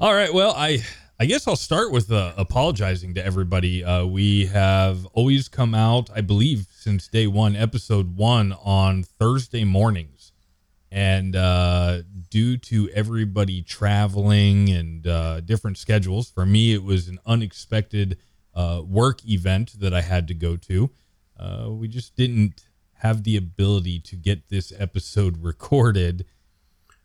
All right. Well, I I guess I'll start with uh, apologizing to everybody. Uh, we have always come out, I believe, since day one, episode one on Thursday mornings, and uh, due to everybody traveling and uh, different schedules, for me it was an unexpected uh, work event that I had to go to. Uh, we just didn't have the ability to get this episode recorded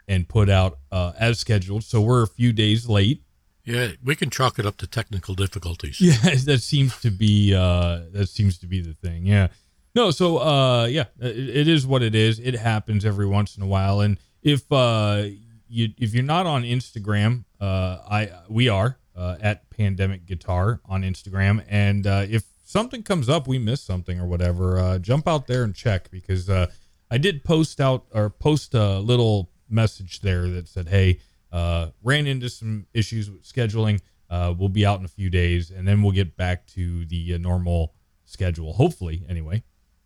and put out uh, as scheduled. So we're a few days late. Yeah, we can chalk it up to technical difficulties. Yeah, that seems to be uh, that seems to be the thing. Yeah. No, so uh, yeah, it, it is what it is. It happens every once in a while, and if uh, you if you're not on Instagram, uh, I we are uh, at Pandemic Guitar on Instagram, and uh, if something comes up, we miss something or whatever, uh, jump out there and check because uh, I did post out or post a little message there that said, "Hey, uh, ran into some issues with scheduling. Uh, we'll be out in a few days, and then we'll get back to the uh, normal schedule. Hopefully, anyway."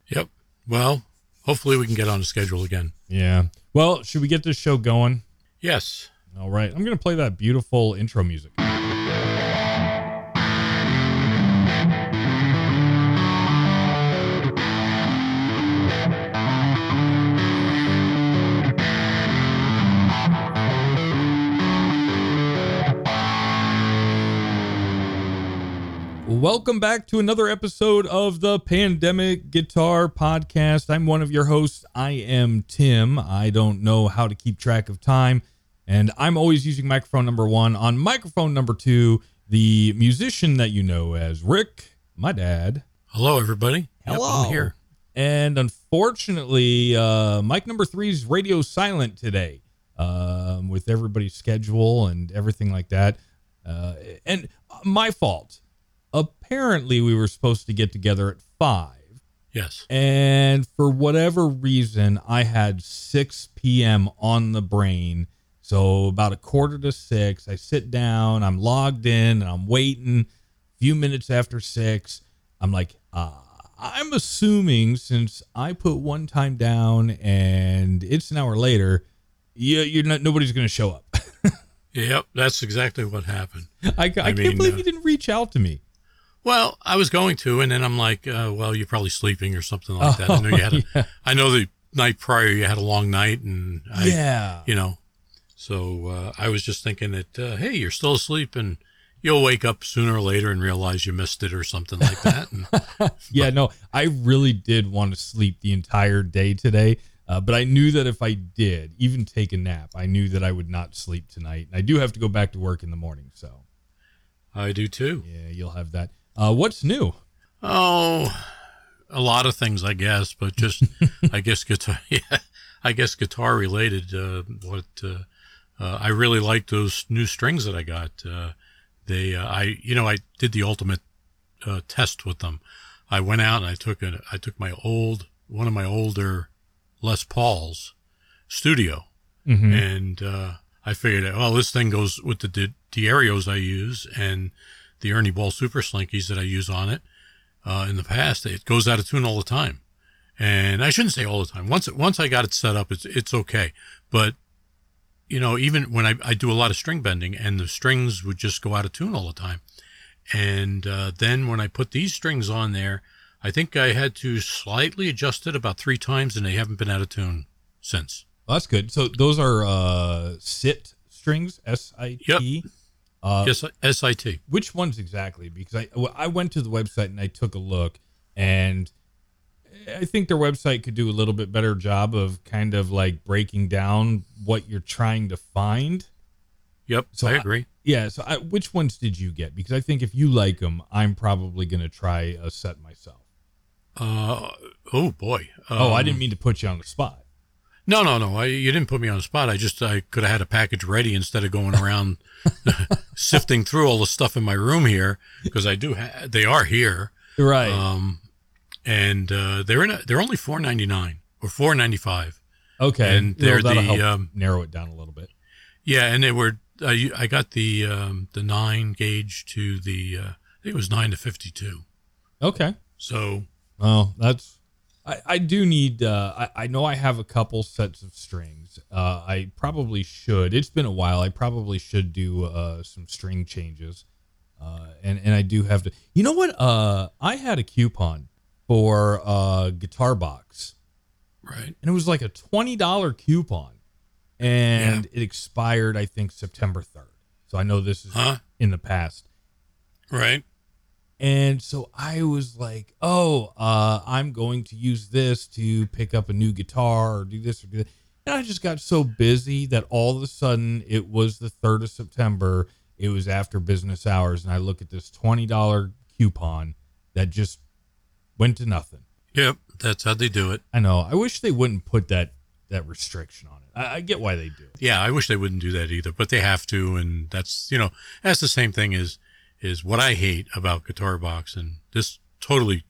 Yep. Well, hopefully we can get on the schedule again. Yeah. Well, should we get this show going? Yes. All right. I'm going to play that beautiful intro music. Welcome back to another episode of the Pandemic Guitar Podcast. I'm one of your hosts. I am Tim. I don't know how to keep track of time, and I'm always using microphone number one. On microphone number two, the musician that you know as Rick, my dad. Hello, everybody. Yep, Hello. I'm here. And unfortunately, uh, mic number three's radio silent today um, with everybody's schedule and everything like that. Uh, and my fault. Apparently, we were supposed to get together at five. Yes. And for whatever reason, I had 6 p.m. on the brain. So about a quarter to six, I sit down, I'm logged in, and I'm waiting. A few minutes after six, I'm like, uh, I'm assuming since I put one time down and it's an hour later, you, you're not nobody's going to show up. Yep. That's exactly what happened. I, I, can't mean, believe uh, you didn't reach out to me. Well, I was going to, and then I'm like, uh, well, you're probably sleeping or something like that. I know you had. A, yeah. I know the night prior you had a long night, and I, yeah. you know, so uh, I was just thinking that, uh, hey, you're still asleep, and you'll wake up sooner or later and realize you missed it or something like that. And, Yeah, no, I really did want to sleep the entire day today. Uh, but I knew that if I did even take a nap, I knew that I would not sleep tonight. And I do have to go back to work in the morning. So, I do too. yeah, you'll have that. Uh, what's new? Oh, a lot of things, I guess, but just I guess guitar. Yeah, I guess guitar related. Uh, what uh, uh, I really like those new strings that I got. Uh, they, uh, I, you know, I did the ultimate uh, test with them. I went out and I took a, I took my old one of my older Les Pauls studio, Mhm. and uh, I figured, well, this thing goes with the the D'Addarios I use and the Ernie Ball Super Slinkies that I use on it uh, in the past. It goes out of tune all the time, and I shouldn't say all the time. Once it, once I got it set up, it's it's okay. But you know, even when I, I do a lot of string bending, and the strings would just go out of tune all the time, and uh, then when I put these strings on there, I think I had to slightly adjust it about three times, and they haven't been out of tune since. Well, that's good. So those are uh, sit strings, S I T. Uh, yes, SIT. which ones exactly? Because I well, I went to the website and I took a look, and I think their website could do a little bit better job of kind of like breaking down what you're trying to find. Yep, So I I- agree. Yeah. So I, which ones did you get? Because I think if you like them, I'm probably going to try a set myself. Uh, oh boy. oh, I Um, didn't mean to put you on the spot. No, no, no. I, you didn't put me on the spot. I just I could have had a package ready instead of going around sifting through all the stuff in my room here because I do. Ha- they are here, Right. um, and uh, they're in. A, they're only four ninety nine or four ninety five. okay. and they're that'll the, um, narrow it down a little bit. Yeah, and they were. I I got the um, the nine gauge to the. Uh, I think it was nine to fifty two. Okay. So Well, that's. I, I do need. Uh, I, I know I have a couple sets of strings. Uh, I probably should. It's been a while. I probably should do uh, some string changes. Uh, and and I do have to. You know what? Uh, I had a coupon for uh, Guitar Box, Right. and it was like a twenty dollar coupon, and it expired. I think September third. So I know this is Huh? in the past. Right. And so I was like, oh, uh, I'm going to use this to pick up a new guitar or do this or do that. And I just got so busy that all of a sudden it was the 3rd of September. It was after business hours. And I look at this $20 coupon that just went to nothing. Yep. That's how they do it. I know. I wish they wouldn't put that, that restriction on it. I, I get why they do. Yeah, I wish they wouldn't do that either, but they have to, and that's you know that's the same thing as is what I hate about Guitar Box, and this totally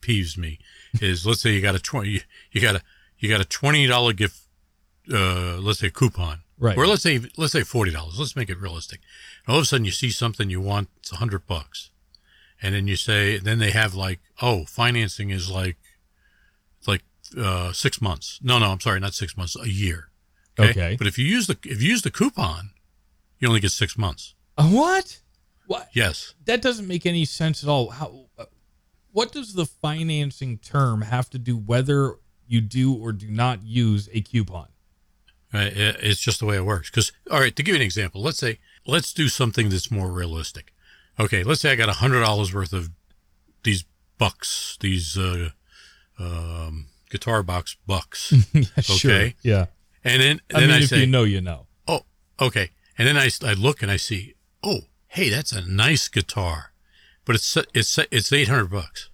peeves me. Is let's say you got a twenty, you got a you got a twenty dollar gift, uh, let's say coupon, Right. Or let's say let's say forty dollars. Let's make it realistic. And all of a sudden you see something you want, it's a hundred bucks, and then you say, then they have like, oh, financing is like, like uh, six months. No, no, I'm sorry, not six months, a year. Okay. But if you use the if you use the coupon, you only get six months. What? What? Yes. that doesn't make any sense at all. How? uh, What does the financing term have to do whether you do or do not use a coupon? Uh, it- It's just the way it works. Because, all right, to give you an example, let's say, let's do something that's more realistic. Okay, let's say I got a hundred dollars worth of these bucks, these uh, um, guitar box bucks, yeah, sure. Okay. Yeah. and then I then mean, I if say, you know, you know. oh, okay, and then I, I look and I see, oh, hey, that's a nice guitar, but it's it's it's eight hundred bucks.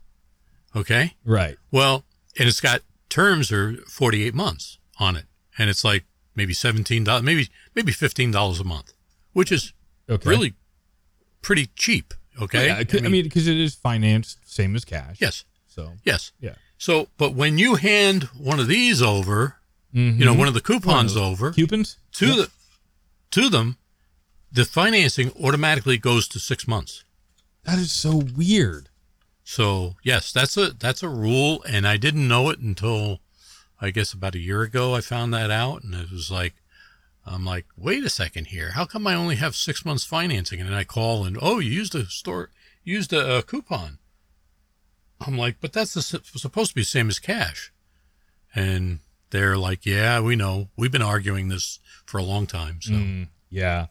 Okay, Right. Well, and it's got terms are 48 months on it. And it's like maybe $17, maybe, maybe $15 a month, which is Okay. really pretty cheap. Okay. Yeah, I mean, because it is financed, same as cash. yes, So. yes. Yeah. So, but when you hand one of these over, Mhm. you know, one of the coupons over coupons to the, to them, the financing automatically goes to six months. That is so weird. So yes, that's a that's a rule, and I didn't know it until I guess about a year ago. I found that out, and it was like, I'm like, wait a second here. How come I only have six months financing? And then I call and oh, you used a store, used a, uh coupon. I'm like, but that's the, supposed to be the same as cash, and they're like, yeah, we know. We've been arguing this for a long time. So Mm, yeah.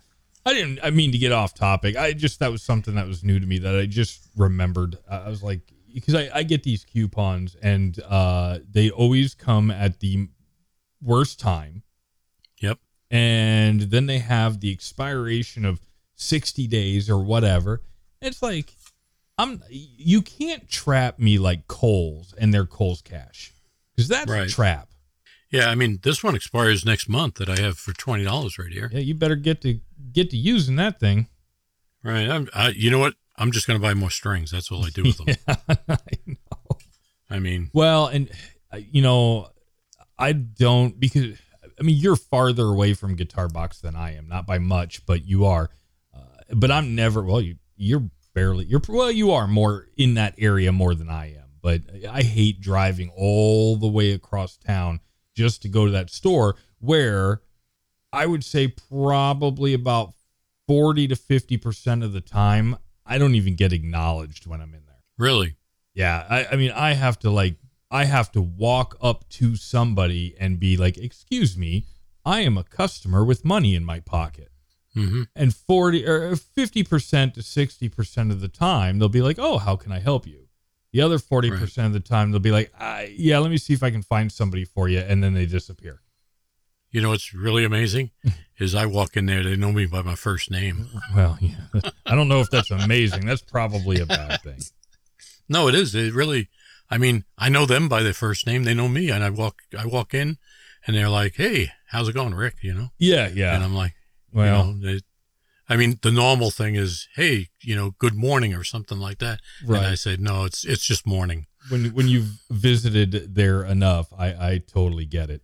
I didn't. I mean to get off topic. I just that was something that was new to me that I just remembered. I was like, because I, I get these coupons and uh, they always come at the worst time, yep, and then they have the expiration of sixty days or whatever. It's like, I'm. You can't trap me like Kohl's and their Kohl's cash because that's a trap. Yeah. I mean, this one expires next month that I have for twenty dollars right here. Yeah, you better get to get to using that thing. Right. I'm, I, you know what? I'm just going to buy more strings. That's all I do with them. I know. I mean, Well, and uh, you know, I don't because I mean you're farther away from Guitar Box than I am, not by much, but you are. Uh, but I'm never. Well, you you're barely. You're well, you are more in that area more than I am. But I hate driving all the way across town just to go to that store where I would say probably about forty to fifty percent of the time I don't even get acknowledged when I'm in there. really. Yeah, I, I mean, I have to like, I have to walk up to somebody and be like, "Excuse me, I am a customer with money in my pocket." hmm And forty or fifty percent to sixty percent of the time, they'll be like, "Oh, how can I help you?" The other forty percent of the time, they'll be like, I, "Yeah, let me see if I can find somebody for you," and then they disappear. You know what's really amazing is I walk in there, they know me by my first name. Well, yeah, I don't know if that's amazing. That's probably a bad thing. No, it is. It really. I mean, I know them by their first name. They know me, and I walk. I walk in, and they're like, "Hey, how's it going, Rick?" You know, Yeah, yeah. and. I'm like, Well, you know, they, I mean, the normal thing is, "Hey, you know, good morning" or something like that. right. And I said, "No, it's it's just morning." when when you've visited there enough, I I totally get it.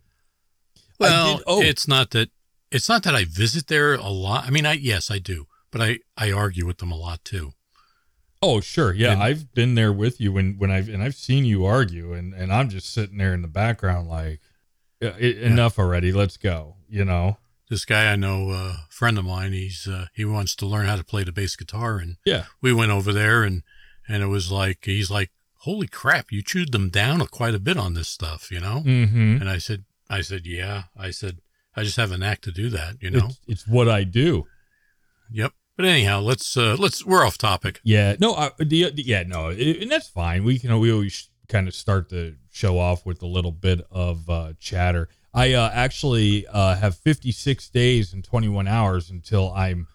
Well, did- oh. it's not that it's not that I visit there a lot. I mean, I yes, I do, but I I argue with them a lot too. Oh, sure. Yeah, And- I've been there with you when when I've and I've seen you argue, and and I'm just sitting there in the background like, "Yeah, enough already. Let's go. You know. This guy I know, uh, friend of mine, he's uh, he wants to learn how to play the bass guitar, and Yeah. we went over there, and and it was like he's like, "Holy crap, you chewed them down quite a bit on this stuff," you know. Mm-hmm. And I said, I said, yeah. I said, I just have a knack to do that, you know. It's, it's what I do. Yep. But anyhow, let's uh let's we're off topic. Yeah. No. I, the, the- yeah. No. It, and that's fine. We can. We always kind of start the show off with a little bit of uh, chatter. I uh, actually uh, have 56 days and 21 hours until I'm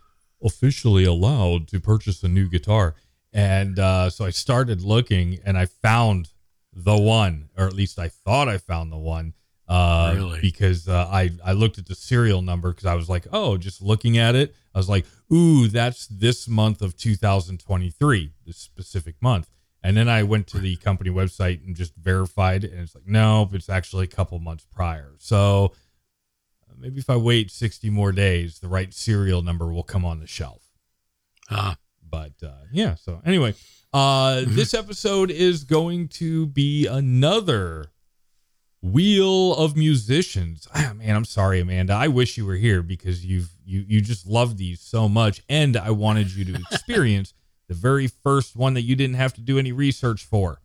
officially allowed to purchase a new guitar. And uh, so I started looking, and I found the one, or at least I thought I found the one. Uh, Really? Because uh, I I looked at the serial number because I was like, oh, just looking at it, I was like, ooh, that's this month of 2023, this specific month. And then I went to the company website and just verified, and it's like, no, it's actually a couple months prior. So maybe if I wait 60 more days, the right serial number will come on the shelf. Uh But uh, yeah, so anyway, uh, this episode is going to be another wheel of musicians. Ah, man, I'm sorry, Amanda. I wish you were here because you've you you just love these so much, and I wanted you to experience the very first one that you didn't have to do any research for.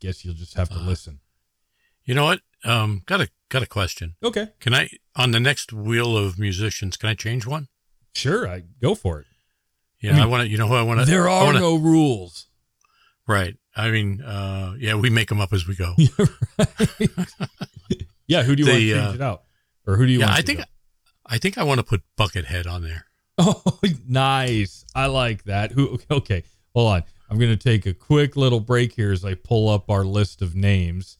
Guess you'll just have to Uh, listen. you know what? Um got a got a question. Okay, Can I on the next wheel of musicians, can I change one? sure, I go for it. Yeah, I I, want to. You know who I want to. There are no rules. Right. I mean, uh, yeah, we make them up as we go. Yeah, who do you want to change uh, it out, or who do you yeah, want? I think, go? I think I want to put Buckethead on there. Oh, nice. I like that. Who? Okay, hold on. I'm going to take a quick little break here as I pull up our list of names.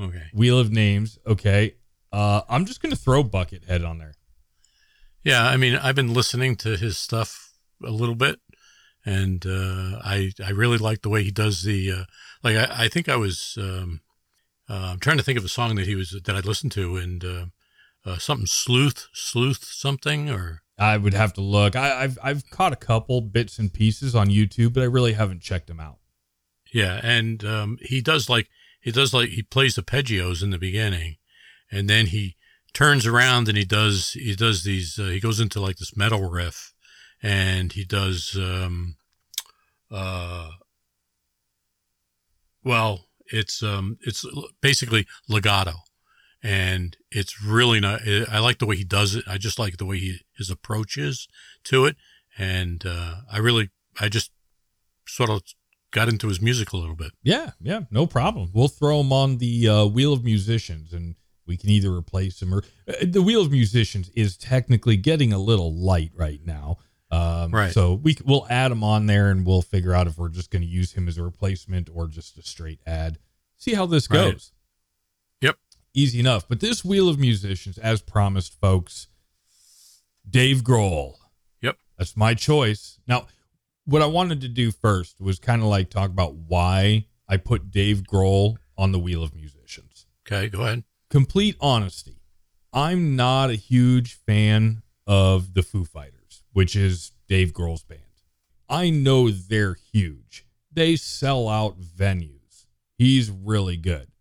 Okay. Wheel of names. Okay. Uh, I'm just going to throw Buckethead on there. Yeah, I mean, I've been listening to his stuff a little bit, and uh, I I really like the way he does the uh, like. I, I think I was um, uh, I'm trying to think of a song that he was that I listened to, and uh, something sleuth sleuth something or I would have to look. I, I've I've caught a couple bits and pieces on YouTube, but I really haven't checked them out. yeah, and um, he does like he does like he plays arpeggios in the beginning, and then he turns around and he does he does these uh, he goes into like this metal riff, and he does um, uh, well it's um it's basically legato, and it's really not. I like the way he does it. I just like the way he his approach is to it, and uh, I really I just sort of got into his music a little bit. Yeah, yeah, no problem. We'll throw him on the uh, wheel of musicians, and we can either replace him or uh, the wheel of musicians is technically getting a little light right now. Um, Right. So we we'll add him on there, and we'll figure out if we're just going to use him as a replacement or just a straight ad. See how this Right. goes. Easy enough. But this wheel of musicians, as promised, folks, Dave Grohl. Yep. That's my choice. Now, what I wanted to do first was kind of like talk about why I put Dave Grohl on the wheel of musicians. Okay, go ahead. Complete honesty. I'm not a huge fan of the Foo Fighters, which is Dave Grohl's band. I know they're huge. They sell out venues. He's really good.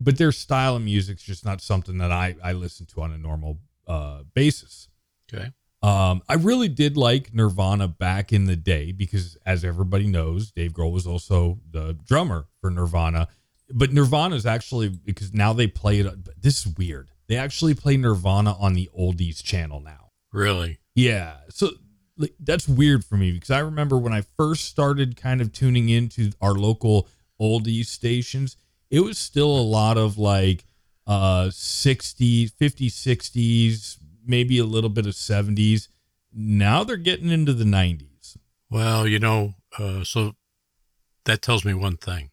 But their style of music's just not something that I, I listen to on a normal uh, basis. Okay. Um, I really did like Nirvana back in the day because, as everybody knows, Dave Grohl was also the drummer for Nirvana. But Nirvana is actually because now they play it. This is weird. They actually play Nirvana on the Oldies channel now. Really? Yeah, so like, that's weird for me because I remember when I first started kind of tuning into our local oldies stations, it was still a lot of like uh 60s, 50s, 60s, maybe a little bit of 70s. Now they're getting into the 90s. Well, you know, uh, so that tells me one thing: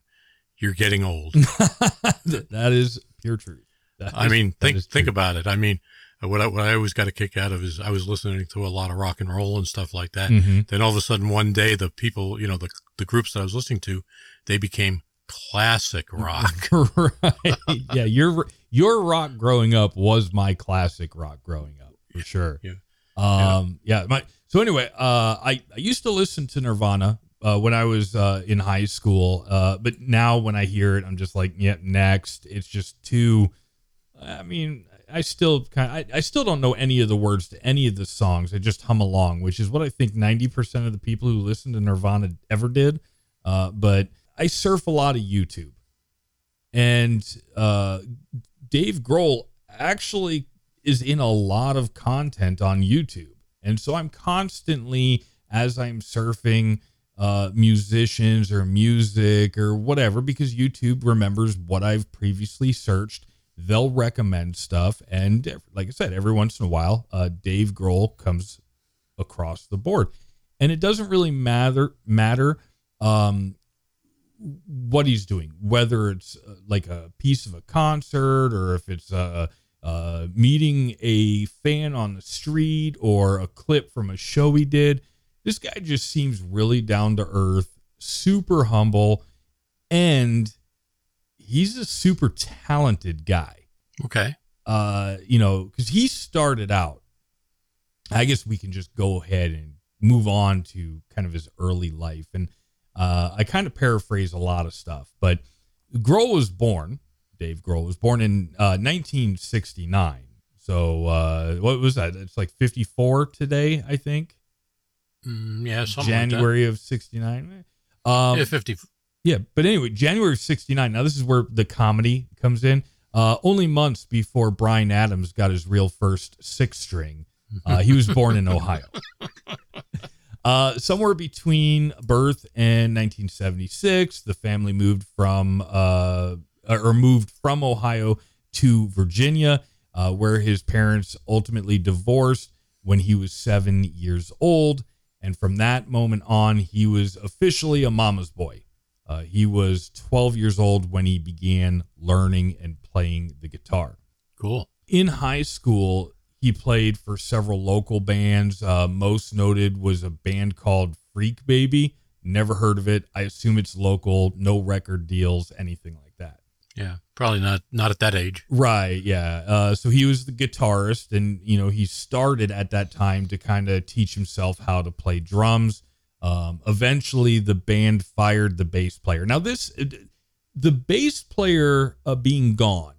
you're getting old. that is pure truth. That I is- mean, think think about it. I mean, what I, what I always got a kick out of is I was listening to a lot of rock and roll and stuff like that. Mhm. Then all of a sudden, one day, the people, you know, the the groups that I was listening to, they became classic rock. right. Yeah, your your rock growing up was my classic rock growing up for sure. Yeah. Um. Yeah. My. So anyway, uh, I I used to listen to Nirvana. Uh, uh, when I was uh, in high school. Uh, but now when I hear it, I'm just like, yeah, next. It's just too. I mean, I still kind of, I, I still don't know any of the words to any of the songs. I just hum along, which is what I think 90% of the people who listen to Nirvana ever did. Uh, but I surf a lot of YouTube, and uh, Dave Grohl actually is in a lot of content on YouTube, and so I'm constantly as I'm surfing uh, musicians or music or whatever because YouTube remembers what I've previously searched. They'll recommend stuff, and like I said, every once in a while, uh, Dave Grohl comes across the board, and it doesn't really matter matter um, what he's doing, whether it's uh, like a piece of a concert or if it's uh, uh, meeting a fan on the street or a clip from a show he did this guy just seems really down to earth, super humble, and he's a super talented guy. Okay. Uh, you know, because he started out. I guess we can just go ahead and move on to kind of his early life, and uh, I kind of paraphrase a lot of stuff. But Grohl was born. Dave Grohl was born in uh, 1969. So uh, what was that? It's like 54 today, I think. Mm, yeah, January like of '69. Um, yeah, fifty. Yeah, but anyway, January of '69. Now this is where the comedy comes in. Uh, only months before Bryan Adams got his real first six string, uh, he was born in Ohio. Uh, somewhere between birth and 1976, the family moved from uh, or moved from Ohio to Virginia, uh, where his parents ultimately divorced when he was seven years old. And from that moment on, he was officially a mama's boy. Uh, he was 12 years old when he began learning and playing the guitar. Cool. In high school, he played for several local bands. Uh, most noted was a band called Freak Baby. Never heard of it. I assume it's local, no record deals, anything like that. Yeah, probably not not at that age. Right. Yeah. Uh, so he was the guitarist, and you know he started at that time to kind of teach himself how to play drums. Um, eventually, the band fired the bass player. Now, this the bass player uh, being gone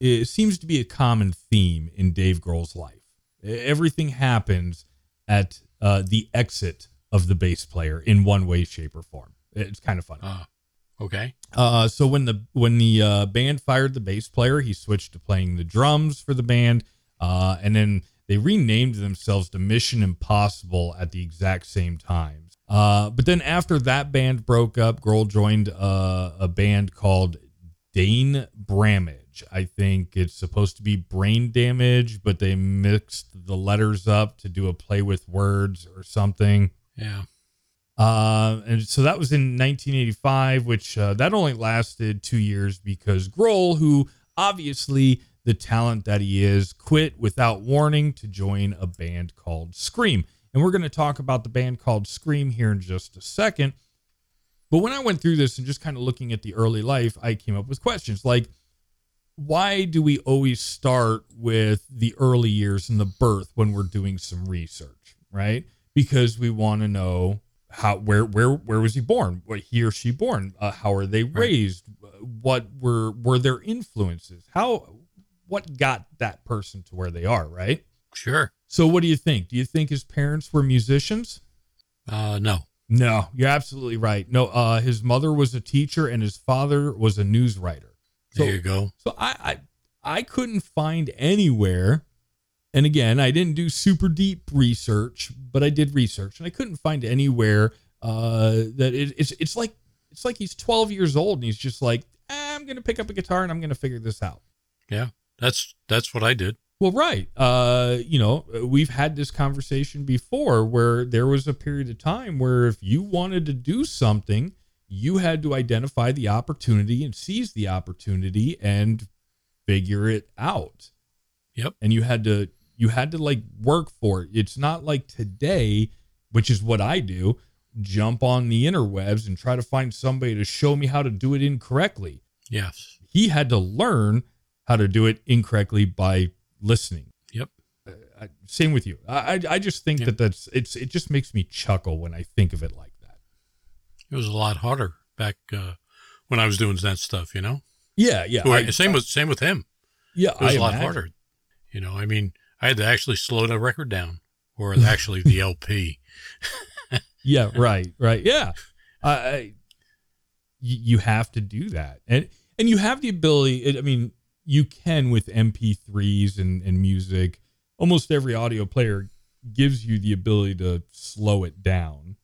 it seems to be a common theme in Dave Grohl's life. Everything happens at uh, the exit of the bass player in one way, shape, or form. It's kind of funny. Uh, Okay. Uh, so when the when the uh, band fired the bass player, he switched to playing the drums for the band, uh, and then they renamed themselves to Mission Impossible at the exact same time. Uh, but then after that band broke up, Grohl joined uh, a band called Dane Bramage. I think it's supposed to be brain damage, but they mixed the letters up to do a play with words or something. Yeah. Uh, and so that was in 1985, which uh, that only lasted two years because Grohl, who obviously the talent that he is, quit without warning to join a band called Scream. And we're going to talk about the band called Scream here in just a second. But when I went through this and just kind of looking at the early life, I came up with questions like, why do we always start with the early years and the birth when we're doing some research, right? Because we want to know how where where where was he born? What he or she born? Uh, how are they raised? Right. what were were their influences? How what got that person to where they are right? Sure. So what do you think? Do you think his parents were musicians? Uh no. No you're absolutely right. No uh his mother was a teacher and his father was a news writer so, there you go so i i i couldn't find anywhere and again, I didn't do super deep research, but I did research, and I couldn't find anywhere uh, that it, it's it's like it's like he's 12 years old and he's just like, eh, I'm gonna pick up a guitar and I'm gonna figure this out. Yeah, that's that's what I did. Well, right. Uh, you know, we've had this conversation before where there was a period of time where if you wanted to do something, you had to identify the opportunity and seize the opportunity and figure it out. Yep. And you had to you had to like work for it. It's not like today, which is what I do, jump on the interwebs and try to find somebody to show me how to do it incorrectly. Yes. He had to learn how to do it incorrectly by listening. Yep. Uh, same with you. I I just think yep. that that's it's it just makes me chuckle when I think of it like that. It was a lot harder back uh, when I was doing that stuff. You know. Yeah, yeah. I- same with same with him. yeah, It was I a lot imagine. harder. You know, I mean, I had to actually slow the record down, or actually the LP. Yeah, right, right. Yeah, I, I you, have to do that, and and you have the ability. It, I mean, you can with MP3s and and music. Almost every audio player gives you the ability to slow it down.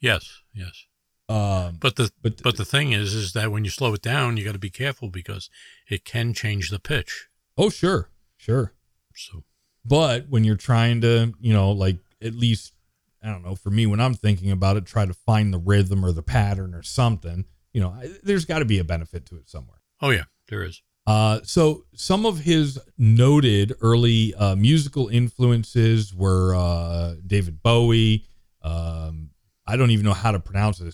Yes, yes. Um, But the but but the thing is, is that when you slow it down, you got to be careful because it can change the pitch. oh, sure, sure. So But when you're trying to, you know, like at least, I don't know, for me, when I'm thinking about it, try to find the rhythm or the pattern or something, you know, I, there's got to be a benefit to it somewhere. oh yeah, there is. Uh, so some of his noted early uh, musical influences were uh, David Bowie. Um, I don't even know how to pronounce it.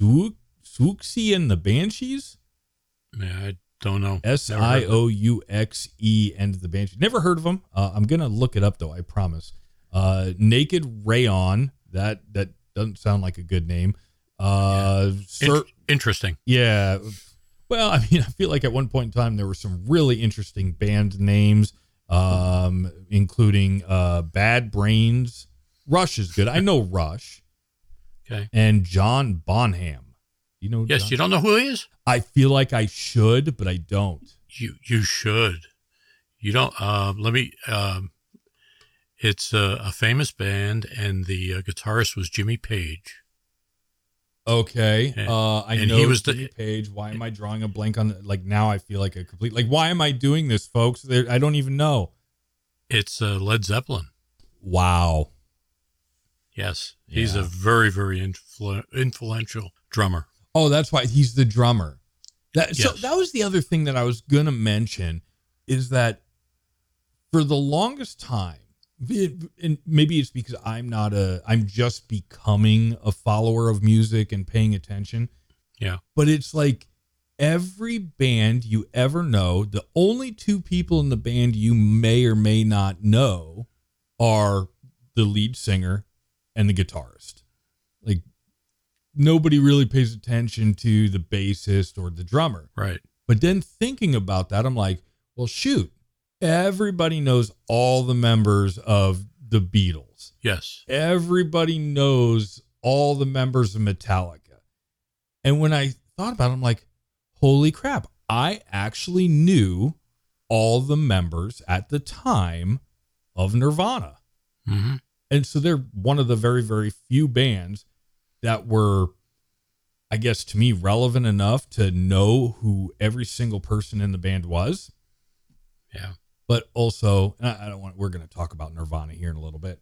Suxi and the Banshees. Yeah, I don't know. S I. O U X E and the Banshees. Never heard of them. Uh, I'm gonna look it up though. I promise. Uh, Naked Rayon. That that doesn't sound like a good name. Uh, In- Sir, interesting. yeah. Well, I mean, I feel like at one point in time there were some really interesting band names, um, including uh, Bad Brains. Rush is good. I know Rush Okay. and John Bonham. You know? Yes, John? you don't know who he is. I feel like I should, but I don't. You you should. You don't. Uh, let me. Um, it's a, a famous band, and the uh, guitarist was Jimmy Page. Okay. And- Uh, I know he was the- Jimmy Page. Why am I drawing a blank on? the, Like now, I feel like a complete. Like why am I doing this, folks? There, I don't even know. It's uh, Led Zeppelin. Wow. Yes, he's Yeah. a very very influ- influential drummer. Oh, that's why he's the drummer. That so that was the other thing that I was gonna mention is that for the longest time, and maybe it's because I'm not a, I'm just becoming a follower of music and paying attention. Yeah. But it's like every band you ever know, the only two people in the band you may or may not know are the lead singer and the guitarist. Like nobody really pays attention to the bassist or the drummer. Right. But then thinking about that, I'm like, well, shoot, everybody knows all the members of the Beatles. Yes. Everybody knows all the members of Metallica. And when I thought about it, I'm like, holy crap, I actually knew all the members at the time of Nirvana. hmm And so they're one of the very, very few bands that were, I guess, to me, relevant enough to know who every single person in the band was. Yeah. But also, and I I don't want, we're going to talk about Nirvana here in a little bit.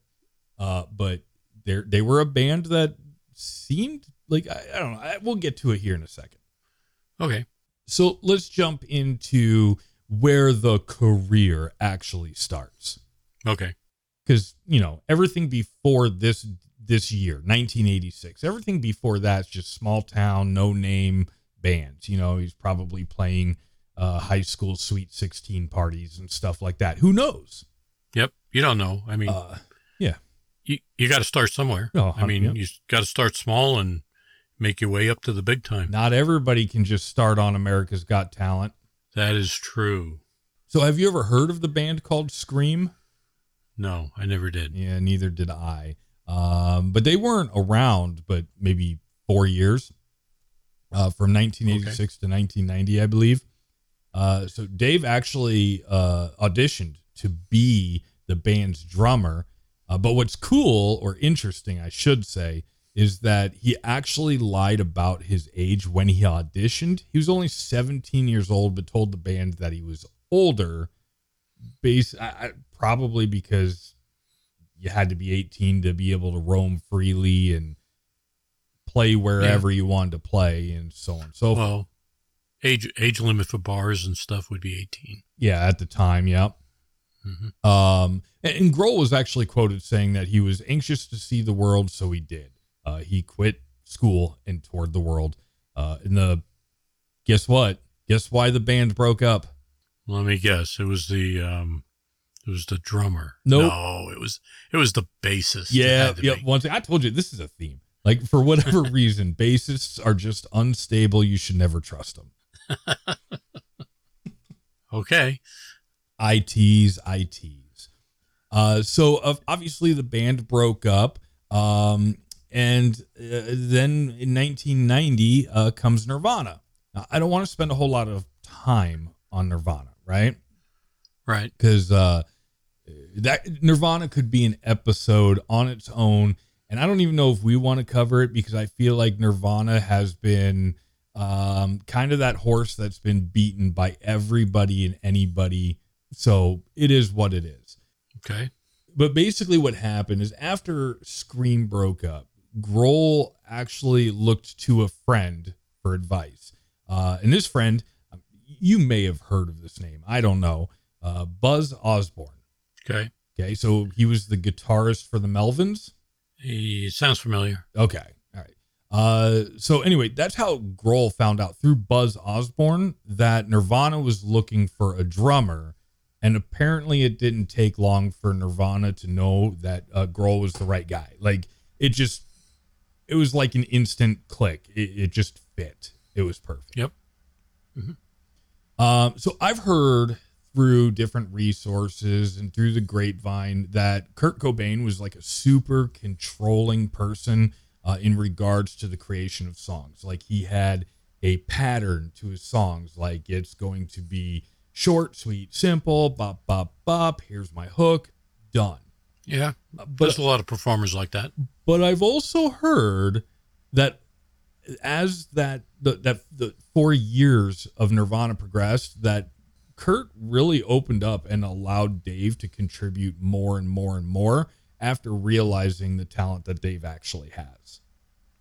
Uh, but they they were a band that seemed like, I, I don't know, I, we'll get to it here in a second. Okay. So let's jump into where the career actually starts Okay. Because you know everything before this this year 1986 everything before that's just small town no name bands you know he's probably playing uh, high school sweet 16 parties and stuff like that who knows Yep. You don't know. I mean, uh, you you got to start somewhere. Oh, I mean, yeah. you got to start small and make your way up to the big time. not everybody can just start on america's got talent That is true. so have you ever heard of the band called scream No, I never did. yeah neither did i. Um, but they weren't around but maybe four years uh, from 1986 to 1990 i believe. Uh, so dave actually uh, auditioned to be the band's drummer. Uh, but what's cool or interesting i should say is that he actually lied about his age when he auditioned. He was only 17 years old but told the band that he was older. Base I, I, probably because you had to be 18 to be able to roam freely and play wherever you wanted to play and so on and so forth. Age age limit for bars and stuff would be 18. Yeah, at the time, yeah. hmm Um, and, and Grohl was actually quoted saying that he was anxious to see the world, so he did. Uh, he quit school and toured the world. Uh, and the guess what? Guess why the band broke up? Let me guess. It was the um, it was the drummer. Nope. No, it was it was the bassist. Yeah, yeah. be. One thing I told you, this is a theme. Like for whatever reason, bassists are just unstable. You should never trust them. Okay. ITs, ITs. Uh, so uh, obviously the band broke up. Um, and uh, then in 1990 uh, comes Nirvana. Now, I don't want to spend a whole lot of time on Nirvana, right? Right. Because uh, that Nirvana could be an episode on its own, and I don't even know if we want to cover it because I feel like Nirvana has been um, kind of that horse that's been beaten by everybody and anybody. So it is what it is. Okay. But basically, what happened is after Scream broke up, Grohl actually looked to a friend for advice. Uh, and this friend, you may have heard of this name. I don't know. Uh, Buzz Osborne. Okay. Okay. So he was the guitarist for the Melvins. He sounds familiar. Okay. All right. Uh, so anyway, that's how Grohl found out through Buzz Osborne that Nirvana was looking for a drummer. And apparently, it didn't take long for Nirvana to know that uh, Grohl was the right guy. Like, it just, it was like an instant click. It, it just fit. It was perfect. Yep. Um, so I've heard through different resources and through the grapevine that Kurt Cobain was like a super controlling person uh, in regards to the creation of songs. Like he had a pattern to his songs, like it's going to be short, sweet, simple, bop, bop, bop. Here's my hook, done. Yeah. But There's a lot of performers like that. but I've also heard that as that the, that the four years of Nirvana progressed, that Kurt really opened up and allowed Dave to contribute more and more and more after realizing the talent that Dave actually has.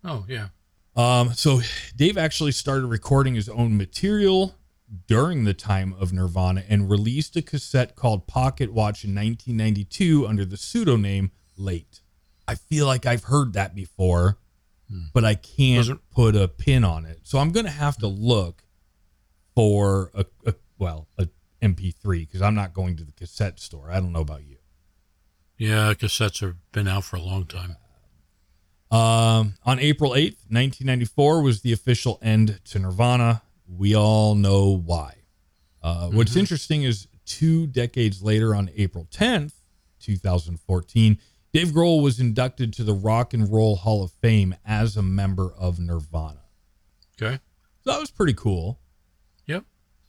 Oh, yeah. Um, so Dave actually started recording his own material during the time of Nirvana and released a cassette called Pocket Watch in 1992 under the pseudonym Late. I feel like I've heard that before, but I can't Wasn't- put a pin on it. So I'm going to have to look for a, a well, a MP3 because I'm not going to the cassette store. I don't know about you. Yeah, cassettes have been out for a long time. Um, on April 8th, 1994 was the official end to Nirvana. We all know why. Uh, What's interesting is two decades later, on April 10th, 2014, Dave Grohl was inducted to the Rock and Roll Hall of Fame as a member of Nirvana. Okay. So that was pretty cool.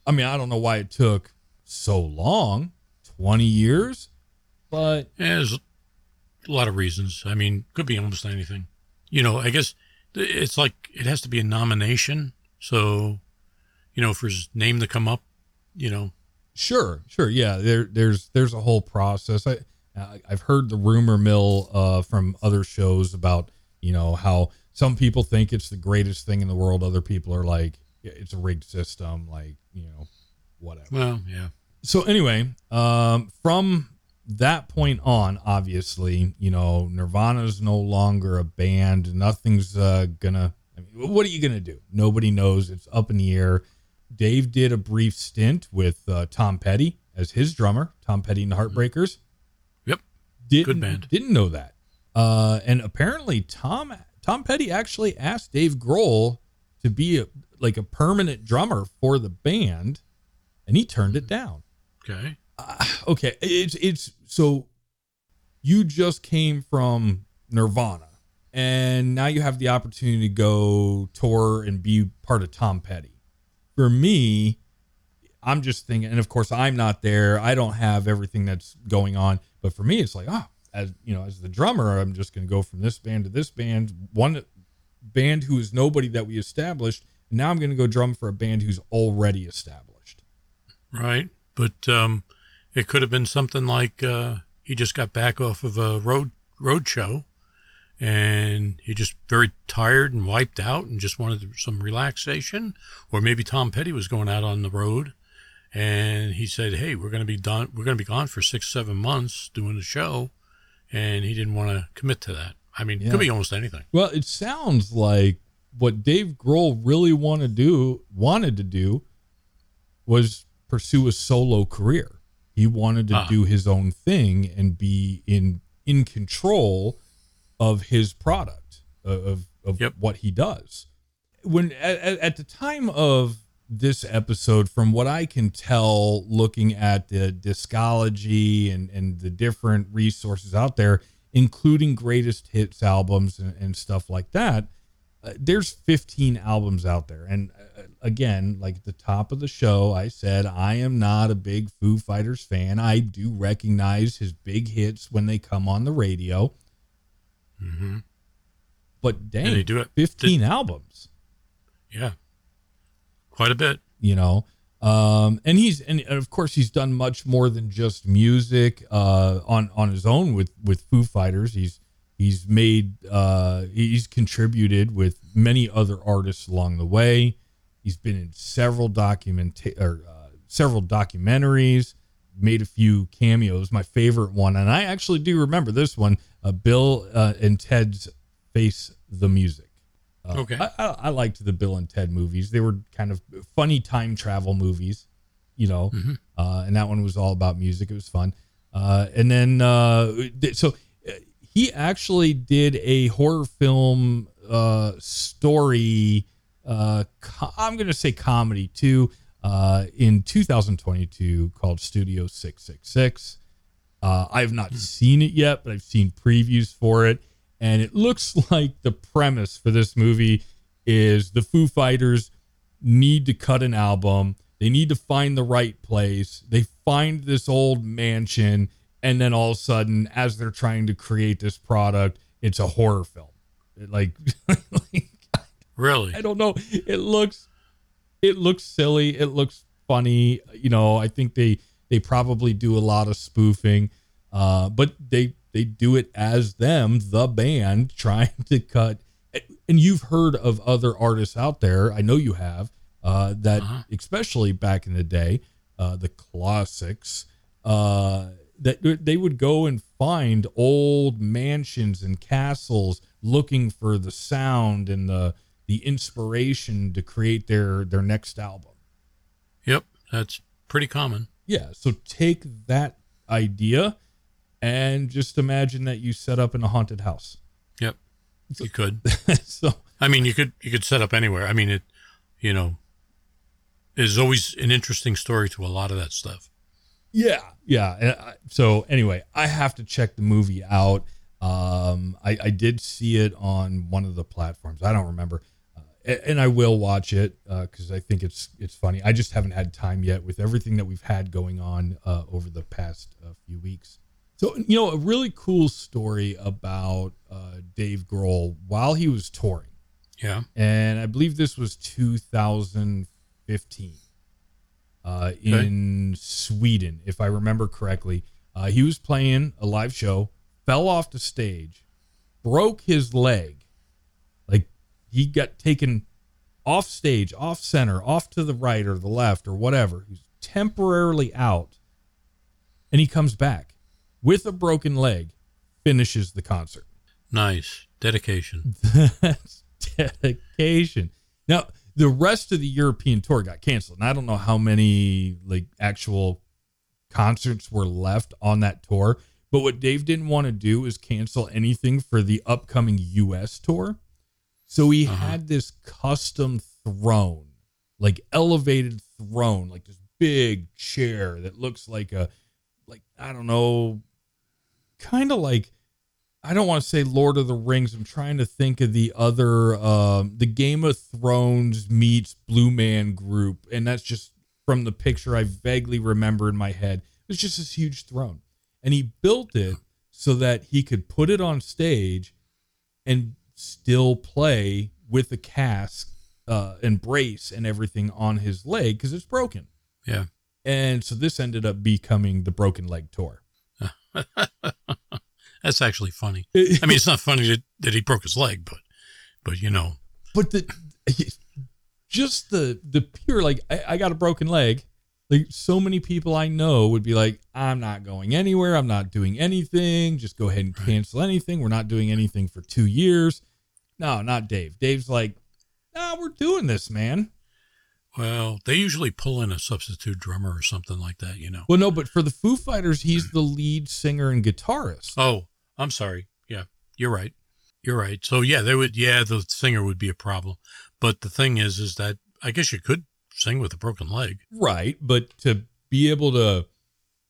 Yep. I mean, I don't know why it took so long 20 years, but Yeah, there's a lot of reasons. I mean, could be almost anything. You know, I guess it's like it has to be a nomination. So, you know, for his name to come up, you know, Sure, sure, yeah. There, there's, there's a whole process. I, I- I've heard the rumor mill uh, from other shows about you know how some people think it's the greatest thing in the world. Other people are like, yeah, it's a rigged system. Like you know, whatever. well, yeah. So anyway, um, from that point on, obviously, you know, Nirvana's no longer a band. Nothing's uh, gonna. I mean, what are you gonna do? Nobody knows. It's up in the air. Dave did a brief stint with uh, Tom Petty as his drummer. Tom Petty and the Heartbreakers. Yep. Didn't, Good band. Didn't know that. Uh, and apparently, Tom Tom Petty actually asked Dave Grohl to be a, like a permanent drummer for the band, and he turned it down. Okay. Uh, okay it's it's so you just came from nirvana and now you have the opportunity to go tour and be part of tom petty. For me i'm just thinking and of course i'm not there. I don't have everything that's going on. But for me it's like oh as you know as the drummer i'm just going to go from this band to this band one band who is nobody that we established now i'm going to go drum for a band who's already established Right. But um, it could have been something like uh, he just got back off of a road road show, and he just very tired and wiped out, and just wanted some relaxation. Or maybe Tom Petty was going out on the road, and he said, "Hey, we're going to be done. We're going to be gone for six, seven months doing the show," and he didn't want to commit to that. I mean, it could be almost anything. Well, it sounds like what Dave Grohl really wanted to do wanted to do was pursue a solo career. He wanted to Ah. do his own thing and be in in control of his product. of, of Yep. what he does. When at, at at the time of this episode, from what I can tell, looking at the discology and, and the different resources out there, including greatest hits albums and, and stuff like that, uh, there's 15 albums out there. And uh, again, like at the top of the show, I said I am not a big Foo Fighters fan. I do recognize his big hits when they come on the radio, hmm but dang, And they do it. 15 albums, Yeah. Quite a bit. you know. Um, and he's and of course he's done much more than just music uh, on on his own with with Foo Fighters. He's he's made uh, he's contributed with many other artists along the way. He's been in several document or uh, several documentaries, made a few cameos. My favorite one, and I actually do remember this one, uh, Bill uh, and Ted's Face the Music. Uh, Okay. I, I, I liked the Bill and Ted movies. They were kind of funny time travel movies, you know. Mhm. Uh, and that one was all about music. It was fun. Uh, and then uh, so uh, he actually did a horror film uh, story. Uh, I'm going to say comedy too. Uh, in 2022, called Studio 666. Uh, I have not seen it yet, but I've seen previews for it, and it looks like the premise for this movie is the Foo Fighters need to cut an album. They need to find the right place. They find this old mansion, and then all of a sudden, as they're trying to create this product, it's a horror film. It, like, like Really? I don't know. It looks it looks silly. It looks funny. You know, I think they they probably do a lot of spoofing, uh, but they they do it as them, the band, trying to cut. And you've heard of other artists out there. I know you have. Uh, that Uh-huh. especially back in the day, uh, the classics. Uh, that they would go and find old mansions and castles looking for the sound and the the inspiration to create their their next album. Yep. That's pretty common. Yeah, so take that idea and just imagine that you set up in a haunted house. Yep. You could. so I mean, you could you could set up anywhere. I mean, it, you know, is always an interesting story to a lot of that stuff. yeah, yeah. So anyway, I have to check the movie out. Um, I, I did see it on one of the platforms. I don't remember, uh, and I will watch it because I think it's it's funny. I just haven't had time yet with everything that we've had going on uh, over the past uh, few weeks. So you know, a really cool story about uh, Dave Grohl while he was touring. Yeah. and I believe this was 2015 uh, in Sweden, if I remember correctly. Uh, he was playing a live show, fell off the stage, broke his leg. Like he got taken off stage, off center, off to the right or the left or whatever. He's temporarily out, and he comes back with a broken leg, finishes the concert. Nice dedication. That's dedication. Now, the rest of the European tour got canceled. And I don't know how many like actual concerts were left on that tour. But what Dave didn't want to do is cancel anything for the upcoming US tour. So he Uh-huh. had this custom throne, like elevated throne, like this big chair that looks like a like I don't know, kind of like I don't want to say Lord of the Rings. I'm trying to think of the other, um, the Game of Thrones meets Blue Man group, and that's just from the picture I vaguely remember in my head. It was just this huge throne, and he built it so that he could put it on stage and still play with the cast uh, and brace and everything on his leg because it's broken. Yeah. And so this ended up becoming the Broken Leg Tour. That's actually funny. I mean, it's not funny that, that he broke his leg, but but you know, but the just the the pure like I, I got a broken leg. Like so many people i know would be like i'm not going anywhere. I'm not doing anything. Just go ahead and Right. cancel anything. We're not doing anything for two years. No not dave. Dave's like nah we're doing this man well, they usually pull in a substitute drummer or something like that. You know. well no but for the foo fighters he's the lead singer and guitarist Oh, I'm sorry. Yeah, you're right. You're right. So yeah, they would. Yeah, the singer would be a problem. But the thing is, is that I guess you could sing with a broken leg. Right, but to be able to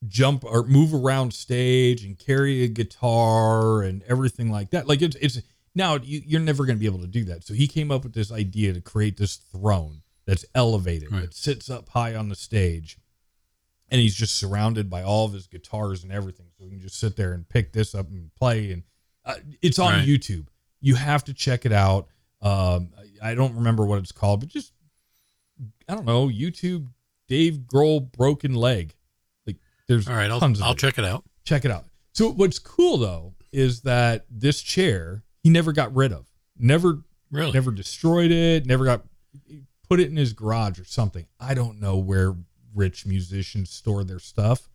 jump or move around stage and carry a guitar and everything like that, like it's it's now you, you're never going to be able to do that. So he came up with this idea to create this throne that's elevated, Right. that sits up high on the stage, and he's just surrounded by all of his guitars and everything. So he can just sit there and pick this up and play. And uh, it's on Right. YouTube. You have to check it out. Um, I don't remember what it's called, but just I don't know YouTube Dave Grohl broken leg. Like there's All right, I'll I'll it. check it out. check it out. So what's cool though is that this chair he never got rid of. Never Really? never destroyed it, never got put it in his garage or something. I don't know where rich musicians store their stuff.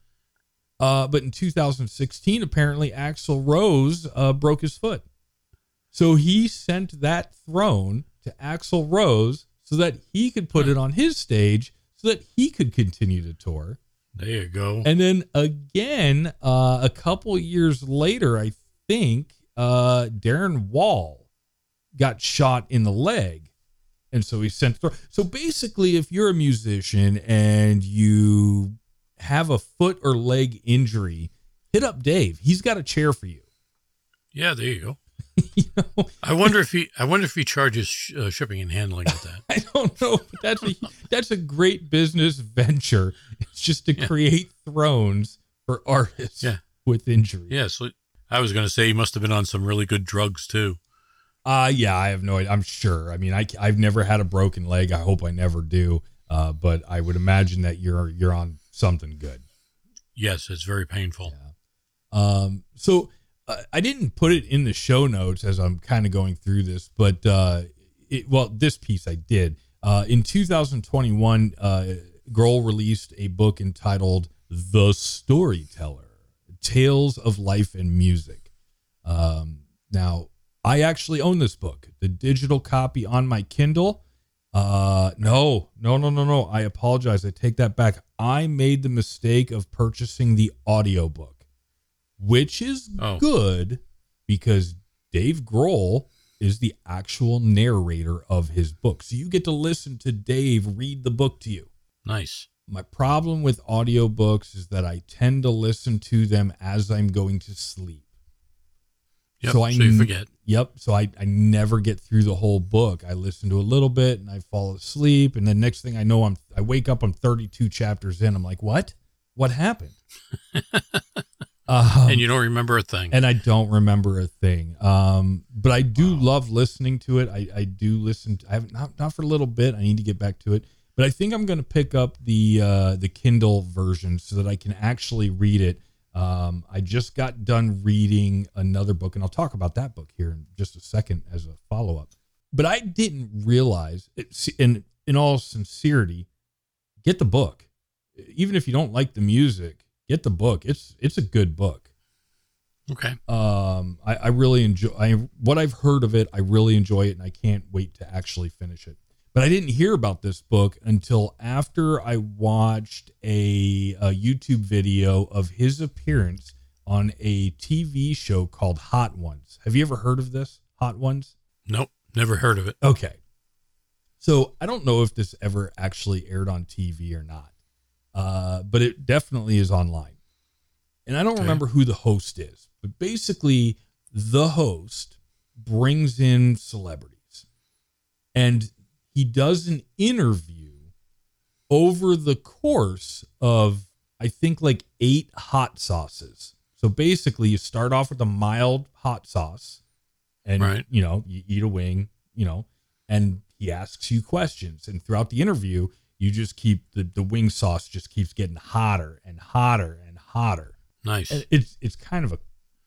Uh, but in 2016, apparently Axl Rose uh, broke his foot. So he sent that throne to Axl Rose so that he could put it on his stage so that he could continue to tour. There you go. And then again, uh, a couple years later, I think uh, Darren Wall got shot in the leg, and so he sent. So basically, if you're a musician and you have a foot or leg injury, hit up Dave. He's got a chair for you. yeah, there you go. you know, I wonder if he I wonder if he charges sh- uh, shipping and handling with that. I don't know. But that's a that's a great business venture. It's just to Yeah. create thrones for artists Yeah. with injury. Yeah, so I was going to say he must have been on some really good drugs too. Uh yeah, I have no idea. I'm sure. I mean, I I've never had a broken leg. I hope I never do. Uh, but I would imagine that you're you're on something good. Yes, it's very painful. Um, so uh, I didn't put it in the show notes as I'm kind of going through this, but uh, it, well, this piece I did. Uh, in 2021, uh, Grohl released a book entitled "The Storyteller: Tales of Life and Music." Um, now, I actually own this book, the digital copy on my Kindle. Uh, no, no, no, no, no. I apologize. I take that back. I made the mistake of purchasing the audiobook, which is Oh. good because Dave Grohl is the actual narrator of his book. So you get to listen to Dave read the book to you. Nice. My problem with audiobooks is that I tend to listen to them as I'm going to sleep. Yep. So So, I you kn- forget. Yep. So I, I never get through the whole book. I listen to a little bit and I fall asleep. And the next thing I know, I'm I wake up, I'm 32 chapters in. I'm like, what? What happened? um, and you don't remember a thing. and I don't remember a thing. Um, but I do love listening to it. I, I do listen. To, I haven't not not for a little bit. I need to get back to it. But I think I'm going to pick up the uh, the Kindle version so that I can actually read it. Um, I just got done reading another book, and I'll talk about that book here in just a second as a follow up. But I didn't realize, it, in in all sincerity, get the book. Even if you don't like the music, get the book. It's it's a good book okay. um I, I really enjoy I what I've heard of it, I really enjoy it and I can't wait to actually finish it. But I didn't hear about this book until after I watched a, a YouTube video of his appearance on a TV show called Hot Ones. Have you ever heard of this? Hot Ones? Nope. Never heard of it. Okay. So I don't know if this ever actually aired on TV or not, uh, but it definitely is online. And I don't Okay. remember who the host is, but basically, the host brings in celebrities and he does an interview over the course of, I think, like eight hot sauces. So basically, you start off with a mild hot sauce and Right. you know you eat a wing you know and he asks you questions and throughout the interview you just keep the, the wing sauce just keeps getting hotter and hotter and hotter Nice. and it's it's kind of a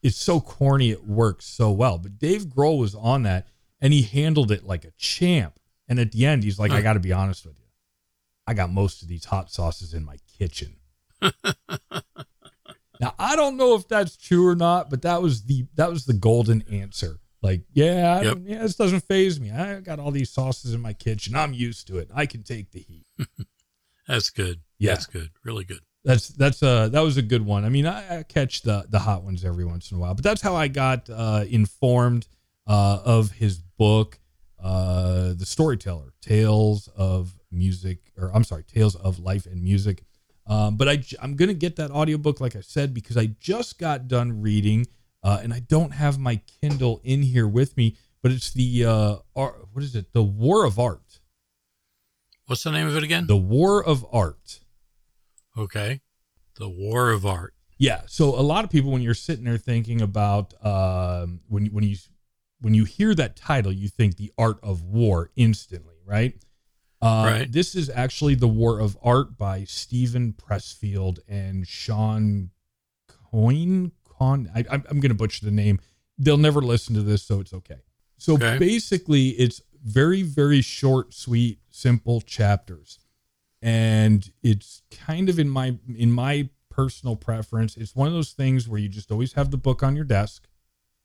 it's so corny it works so well but dave grohl was on that and he handled it like a champ and at the end he's like i gotta be honest with you i got most of these hot sauces in my kitchen now I don't know if that's true or not, but that was the that was the golden answer. Like, yeah, I Yep. yeah, this doesn't faze me. I got all these sauces in my kitchen. I'm used to it. I can take the heat. That's good. Yeah. That's good. Really good. That's that's uh that was a good one. I mean, I, I catch the the hot ones every once in a while, but that's how I got uh, informed. Uh, of his book, uh, The Storyteller: Tales of Music, or I'm sorry, Tales of Life and Music. Um, but I, I'm gonna get that audiobook, like I said, because I just got done reading, uh, and I don't have my Kindle in here with me. But it's the uh, art, what is it? The War of Art. What's the name of it again? The War of Art. Okay. The War of Art. Yeah. So a lot of people, when you're sitting there thinking about um, when when you when you hear that title, you think the art of war instantly, right? Uh, Right. This is actually the War of Art by Steven Pressfield and Shawn Coyne. Con, I, I'm, I'm going to butcher the name. They'll never listen to this, so it's okay. So Okay. basically, it's very, very short, sweet, simple chapters, and it's kind of in my in my personal preference. It's one of those things where you just always have the book on your desk,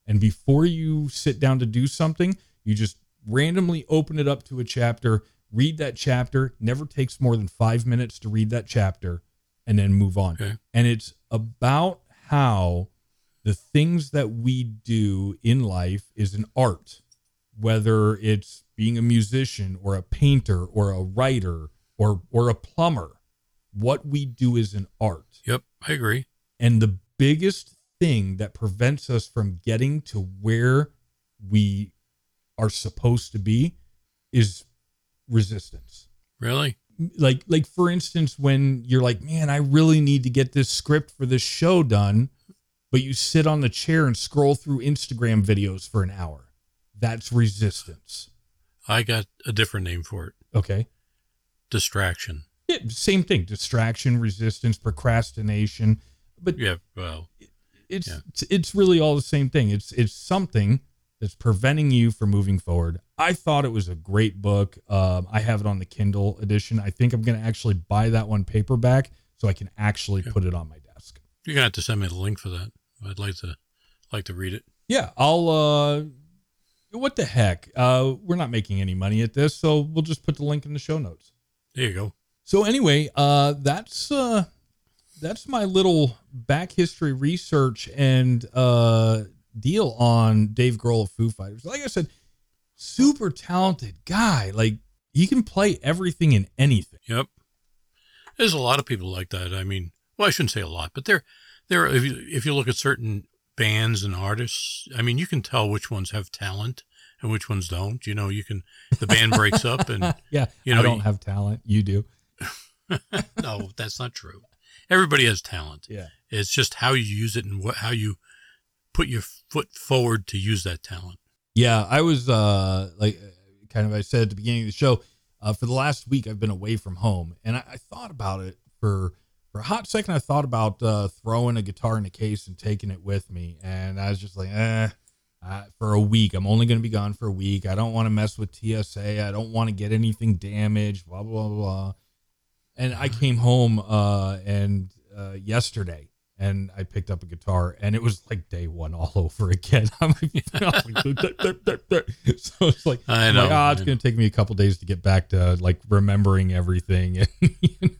and before you sit down to do something, you just randomly open it up to a chapter, read that chapter. Never takes more than five minutes to read that chapter, and then move on. Okay. And it's about how the things that we do in life is an art, whether it's being a musician or a painter or a writer or or a plumber. What we do is an art. Yep, I agree. And the biggest thing that prevents us from getting to where we are supposed to be is resistance. Really? Like like for instance when you're like, "Man, I really need to get this script for this show done." But you sit on the chair and scroll through Instagram videos for an hour. That's resistance. I got a different name for it. Okay. Distraction. Yeah, same thing. Distraction, resistance, procrastination. But Yeah, well, it's Yeah. it's it's really all the same thing. It's it's something that's preventing you from moving forward. I thought it was a great book. Um, I have it on the Kindle edition. I think I'm going to actually buy that one paperback so I can actually Okay. put it on my desk. you're gonna have to send me the link for that. I'd like to like to read it. Yeah, I'll. uh What the heck? Uh We're not making any money at this, so we'll just put the link in the show notes. There you go. So anyway, uh, that's uh, that's my little back history research and uh, deal on Dave Grohl of Foo Fighters. Like I said, super talented guy. Like he can play everything and anything. Yep. There's a lot of people like that. I mean, well, I shouldn't say a lot, but there, there. If you if you look at certain bands and artists, I mean, you can tell which ones have talent and which ones don't. You know, you can. The band breaks up, and yeah, You know, I don't you- have talent. You do. no, that's not true. Everybody has talent. Yeah. It's just how you use it and what how you put your foot forward to use that talent. Yeah, I was uh like kind of I said at the beginning of the show, uh, for the last week I've been away from home and I, I thought about it for for a hot second I thought about uh throwing a guitar in a case and taking it with me and I was just like, eh, uh, for a week. I'm only going to be gone for a week. I don't want to mess with TSA. I don't want to get anything damaged, blah blah blah blah. And I came home uh and uh yesterday and I picked up a guitar, and it was like day one all over again. I'm like, so it's like, I know. like, ah, it's gonna take me a couple days to get back to like remembering everything.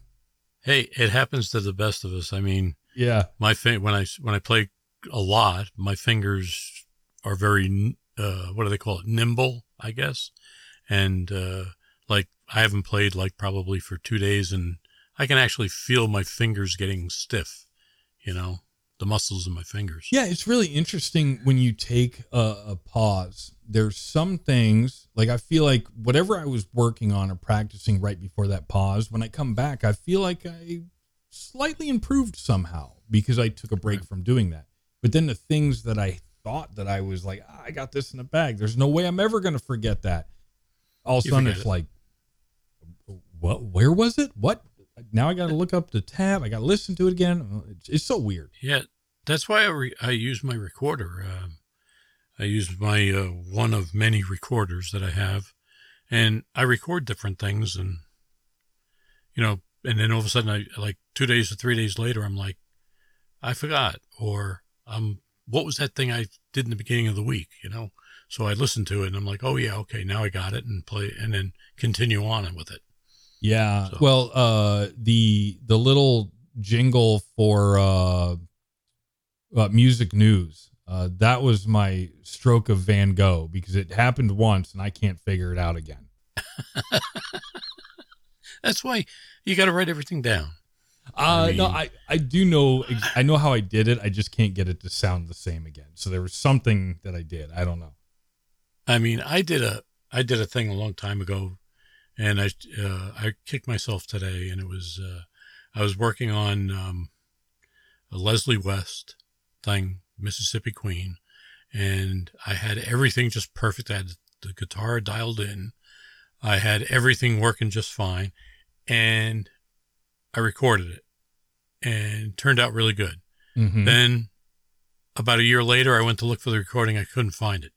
Hey, it happens to the best of us. I mean, yeah, my fin- when I when I play a lot, my fingers are very uh, what do they call it? Nimble, I guess. And uh, like I haven't played like probably for two days, and I can actually feel my fingers getting stiff. You know, the muscles in my fingers. yeah, it's really interesting when you take a, a pause. There's some things like I feel like whatever I was working on or practicing right before that pause, when I come back, I feel like I slightly improved somehow because I took a break Right. from doing that. But then the things that I thought that I was like, ah, I got this in the bag. There's no way I'm ever going to forget that. All of a sudden, it's it. like, what? Where was it? What? Now I got to look up the tab. I got to listen to it again. It's, it's so weird. Yeah, that's why I, re- I use my recorder. Um, I use my uh, one of many recorders that I have, and I record different things, and you know, and then all of a sudden, I like two days or three days later, I'm like, I forgot, or um, what was that thing I did in the beginning of the week? You know, so I listen to it, and I'm like, oh yeah, okay, now I got it, and play, and then continue on with it. Yeah. So- Well, uh, the the little jingle for uh, uh music news Uh, that was my stroke of Van Gogh because it happened once and I can't figure it out again. That's why you got to write everything down. Uh, no, I, I do know, ex- I know how I did it. I just can't get it to sound the same again. So there was something that I did. I don't know. I mean, I did a I did a thing a long time ago, and I uh, I kicked myself today, and it was uh, I was working on um, a Leslie West thing, Mississippi Queen, and I had everything just perfect. I had the guitar dialed in, I had everything working just fine, and I recorded it, and turned out really good. Mhm. Then, about a year later, I went to look for the recording. I couldn't find it.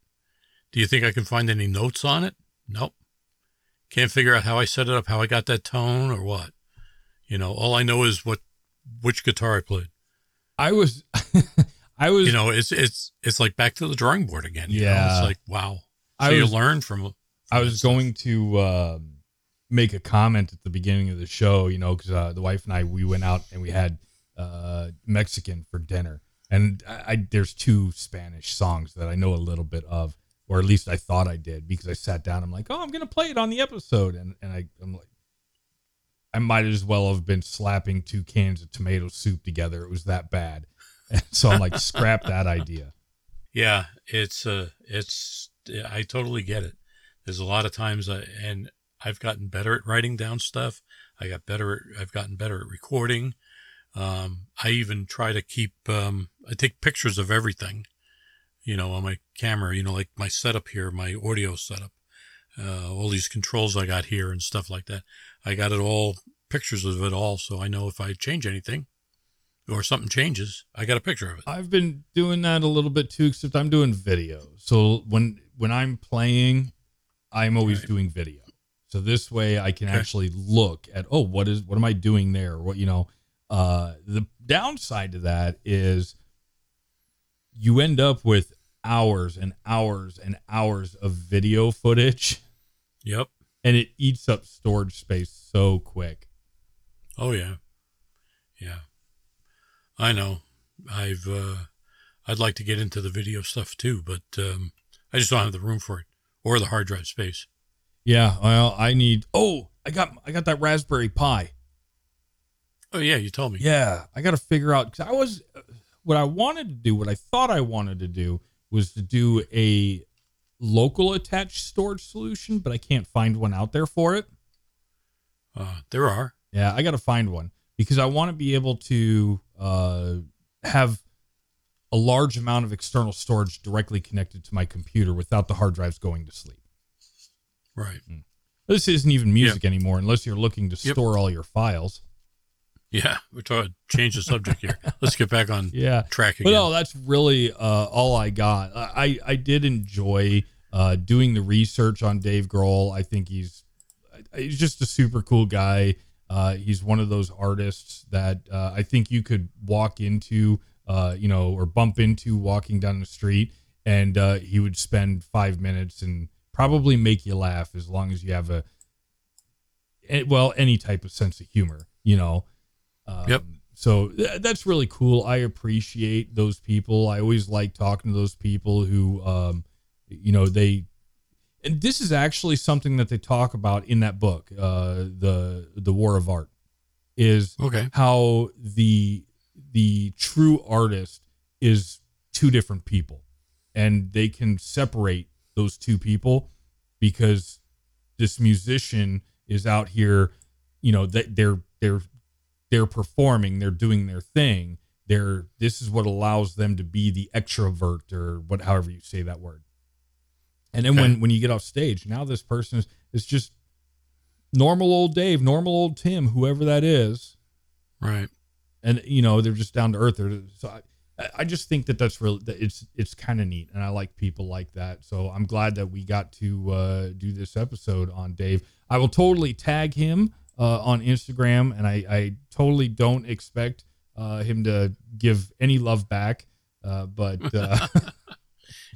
Do you think I can find any notes on it? Nope. Can't figure out how I set it up, how I got that tone, or what. You know, all I know is what which guitar I played. I was, I was, You know, it's it's it's like back to the drawing board again. you know? Yeah. it's like wow. So I you learn from. from I was stuff. going to um, make a comment at the beginning of the show, you know, because uh, the wife and I we went out and we had uh, Mexican for dinner, and I, I there's two Spanish songs that I know a little bit of, or at least I thought I did because I sat down. I'm like, oh, I'm gonna play it on the episode, and and I I'm like, I might as well have been slapping two cans of tomato soup together. It was that bad, and so I'm like, scrap that idea. Yeah, it's uh, it's I totally get it. There's a lot of times, I, and I've gotten better at writing down stuff. I got better. At, I've gotten better at recording. Um, I even try to keep. Um, I take pictures of everything, you know, on my camera. You know, like my setup here, my audio setup, uh, all these controls I got here and stuff like that. I got it all pictures of it all, so I know if I change anything or something changes, I got a picture of it. I've been doing that a little bit too, except I'm doing video. So when when I'm playing, I'm always Right. doing video. So this way I can Okay. actually look at oh what is what am I doing there? What you know, uh the downside to that is you end up with hours and hours and hours of video footage Yep. and it eats up storage space so quick. Oh yeah, yeah. I know. I've uh, I'd like to get into the video stuff too, but um, I just don't have the room for it or the hard drive space. Yeah, well, I need Oh, I got I got that Raspberry Pi. Oh yeah, you told me. Yeah, I got to figure out because I was what I wanted to do, what I thought I wanted to do was to do a local attached storage solution, but I can't find one out there for it. Uh, there are. Yeah, I got to find one because I want to be able to uh, have a large amount of external storage directly connected to my computer without the hard drives going to sleep. Right. This isn't even music anymore unless you're looking to Yep. store all your files. Yeah. We're trying to change the subject here. Let's get back on Yeah. track But again. no, that's really uh, all I got. I I did enjoy uh, doing the research on Dave Grohl. I think he's he's just a super cool guy. Uh, he's one of those artists that uh, I think you could walk into, uh, you know, or bump into walking down the street, and uh, he would spend five minutes and probably make you laugh as long as you have a, well, any type of sense of humor, you know. Um, Yep. So th- that's really cool. I appreciate those people. I always like talking to those people who, um, you know, they. And this is actually something that they talk about in that book, uh, the the War of Art, is okay. how the the true artist is two different people, and they can separate those two people because this musician is out here, you know, that they're they're they're performing, they're doing their thing. They're this is what allows them to be the extrovert or what however you say that word. And then Okay. when when you get off stage, now this person is is just normal old Dave, normal old Tim, whoever that is, Right. and you know they're just down to earth. They're, so I, I just think that that's really that it's it's kind of neat, and I like people like that. So I'm glad that we got to uh, do this episode on Dave. I will totally tag him uh, on Instagram, and I, I totally don't expect uh, him to give any love back. Uh, but uh,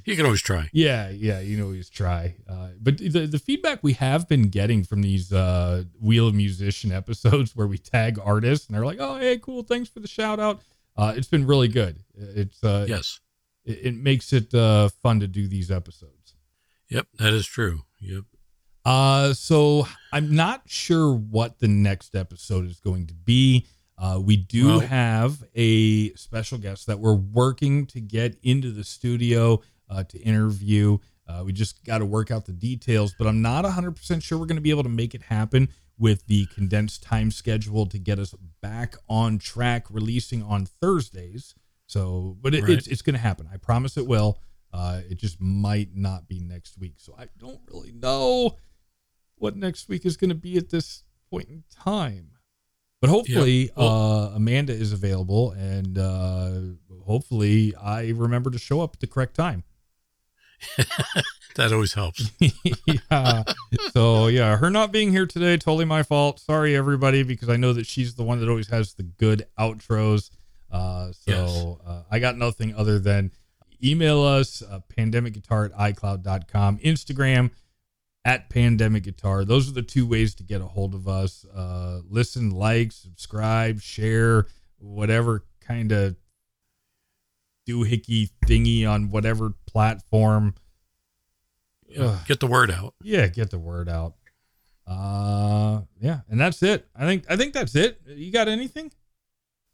You can always try. yeah, yeah, you know, he's try. Uh, but the the feedback we have been getting from these uh, Wheel of Musician episodes where we tag artists and they're like, "Oh, hey, cool, thanks for the shout out." Uh, it's been really good. It's uh, Yes. it, it makes it uh, fun to do these episodes. Yep, that is true. Yep. Uh, so I'm not sure what the next episode is going to be. Uh, we do Well- have a special guest that we're working to get into the studio uh, to interview. Uh, we just got to work out the details, but I'm not 100% sure we're going to be able to make it happen with the condensed time schedule to get us back on track, releasing on Thursdays. So, but it, Right. it's, it's going to happen. I promise it will. Uh, it just might not be next week. So I don't really know what next week is going to be at this point in time. But hopefully, Well- uh, Amanda is available, and uh, hopefully, I remember to show up at the correct time. That always helps. yeah. So yeah, her not being here today, totally my fault. Sorry everybody, because I know that she's the one that always has the good outros. Uh, so Yes. uh, I got nothing other than email us uh, pandemicguitar at icloud.com, Instagram at pandemic guitar. Those are the two ways to get a hold of us. Uh, listen, like, subscribe, share, whatever kind of doohickey thingy on whatever platform. Ugh Get the word out. yeah get the word out uh yeah and that's it i think i think that's it you got anything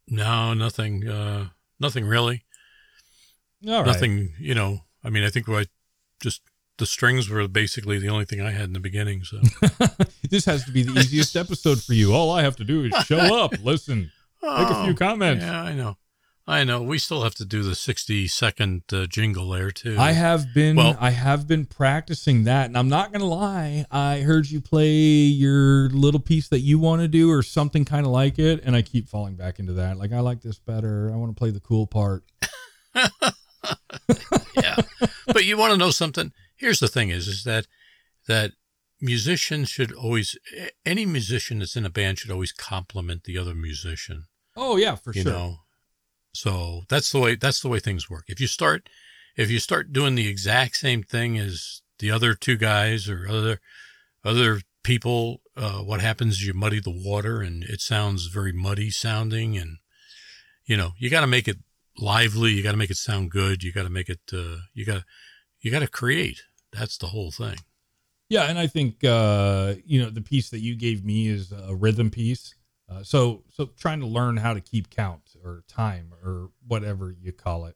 No, nothing. Uh, nothing really. all right Nothing. You know. I mean, I think I just the strings were basically the only thing I had in the beginning. So this has to be the easiest episode for you all i have to do is show up listen make a few Oh, comments Yeah, I know. I know. We still have to do the sixty second uh, jingle there too. i have been Well- i have been practicing that and i'm not gonna lie i heard you play your little piece that you want to do or something kind of like it and i keep falling back into that like i like this better i want to play the cool part yeah. But you want to know something? Here's the thing: is is that that musicians should always any musician that's in a band should always compliment the other musician. oh yeah for you sure. know? So that's the way that's the way things work. If you start if you start doing the exact same thing as the other two guys or other other people uh, what happens is you muddy the water and it sounds very muddy sounding and you know you got to make it lively you got to make it sound good you got to make it uh, you got to you got to create that's the whole thing Yeah, and I think uh, you know the piece that you gave me is a rhythm piece. Uh, so so trying to learn how to keep count or time or whatever you call it.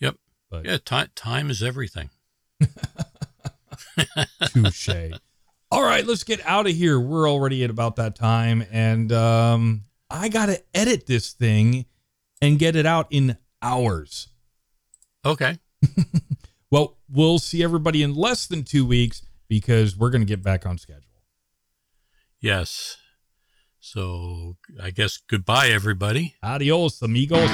Yep. But yeah time time is everything touche. All right, let's get out of here. We're already at about that time, and um, I gotta edit this thing and get it out in hours. okay Well, we'll see everybody in less than two weeks because we're gonna get back on schedule. yes so i guess goodbye everybody Adios, amigos.